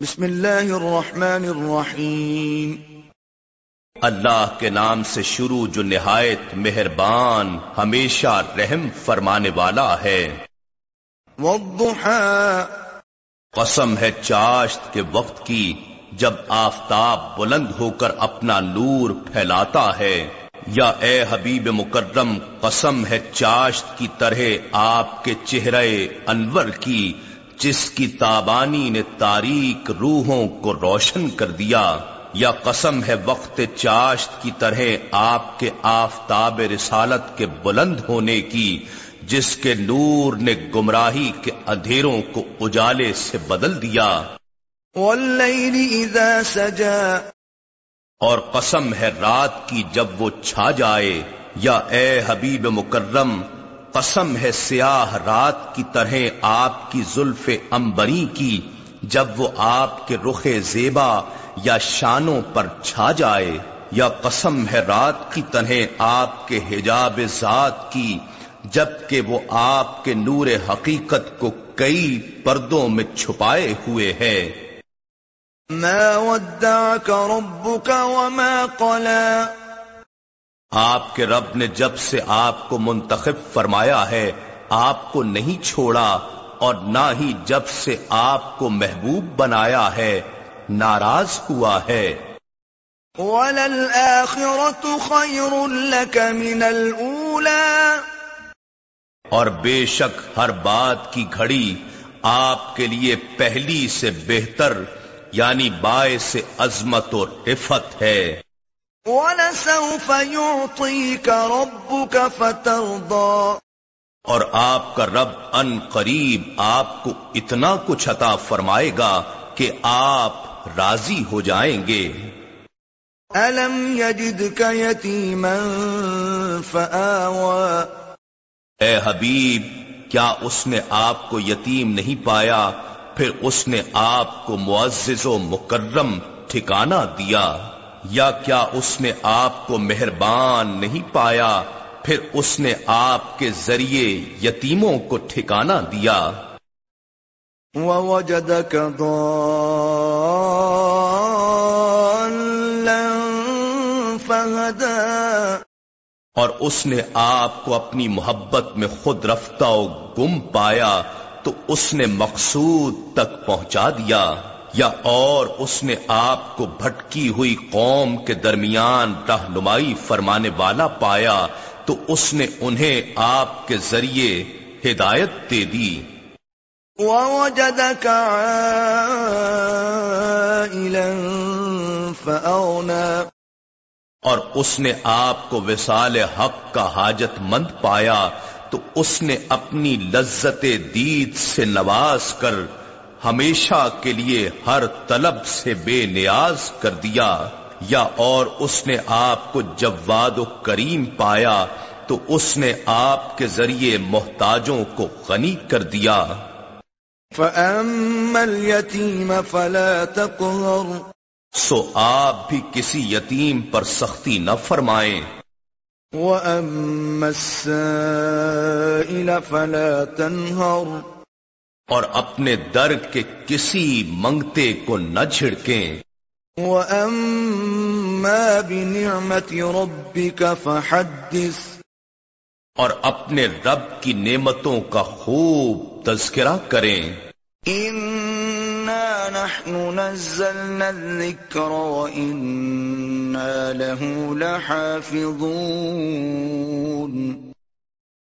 بسم اللہ الرحمن الرحیم۔ اللہ کے نام سے شروع جو نہایت مہربان ہمیشہ رحم فرمانے والا ہے۔ قسم ہے چاشت کے وقت کی جب آفتاب بلند ہو کر اپنا نور پھیلاتا ہے۔ یا اے حبیب مکرم قسم ہے چاشت کی طرح آپ کے چہرے انور کی جس کی تابانی نے تاریک روحوں کو روشن کر دیا یا قسم ہے وقت چاشت کی طرح آپ کے آفتاب رسالت کے بلند ہونے کی جس کے نور نے گمراہی کے اندھیروں کو اجالے سے بدل دیا۔ واللیل اذا سجا۔ اور قسم ہے رات کی جب وہ چھا جائے یا اے حبیب مکرم قسم ہے سیاہ رات کی طرح آپ کی زلف امبری کی، جب وہ آپ کے رخ زیبا یا شانوں پر چھا جائے، یا قسم ہے رات کی طرح آپ کے حجاب ذات کی، جبکہ وہ آپ کے نور حقیقت کو کئی پردوں میں چھپائے ہوئے ہے ما ودعك ربك وما قلى آپ کے رب نے جب سے آپ کو منتخب فرمایا ہے آپ کو نہیں چھوڑا اور نہ ہی جب سے آپ کو محبوب بنایا ہے ناراض ہوا ہے۔ وَلَلْآخِرَةُ خَيْرٌ لَكَ مِنَ الْأُولَى۔ اور بے شک ہر بات کی گھڑی آپ کے لیے پہلی سے بہتر یعنی باعث عظمت و رفت ہے۔ وَلَسَوْفَ يُعْطِيكَ رَبُّكَ فَتَرْضَى. اور آپ کا رب ان قریب آپ کو اتنا کچھ عطا فرمائے گا کہ آپ راضی ہو جائیں گے۔ أَلَمْ يَجِدْكَ يَتِيمًا فَآوَى. اے حبیب کیا اس نے آپ کو یتیم نہیں پایا؟ پھر اس نے آپ کو معزز و مکرم ٹھکانہ دیا۔ یا کیا اس نے آپ کو مہربان نہیں پایا؟ پھر اس نے آپ کے ذریعے یتیموں کو ٹھکانہ دیا۔ وَوَجَدَكَ ضَالًّا فَهَدَى۔ اور اس نے آپ کو اپنی محبت میں خود رفتہ و گم پایا تو اس نے مقصود تک پہنچا دیا۔ یا اور اس نے آپ کو بھٹکی ہوئی قوم کے درمیان رہنمائی فرمانے والا پایا تو اس نے انہیں آپ کے ذریعے ہدایت دے دی۔ وَوَجَدَكَ عَائِلًا فَأَغْنَى۔ اور اس نے آپ کو وصال حق کا حاجت مند پایا تو اس نے اپنی لذت دید سے نواز کر ہمیشہ کے لیے ہر طلب سے بے نیاز کر دیا یا اور اس نے آپ کو جواد و کریم پایا تو اس نے آپ کے ذریعے محتاجوں کو غنی کر دیا۔ فَأَمَّا الْيَتِيمَ فَلَا تَقْهَرْ۔ سو آپ بھی کسی یتیم پر سختی نہ فرمائیں۔ وَأَمَّا السَّائِلَ فَلَا تَنْهَرْ۔ اور اپنے در کے کسی منگتے کو نہ جھڑکیں وَأَمَّا بِنِعْمَةِ رَبِّكَ فَحَدِّثْ۔ اور اپنے رب کی نعمتوں کا خوب تذکرہ کریں۔ إِنَّا نَحْنُ نَزَّلْنَا الذِّكْرَ وَإِنَّا لَهُ لَحَافِظُونَ۔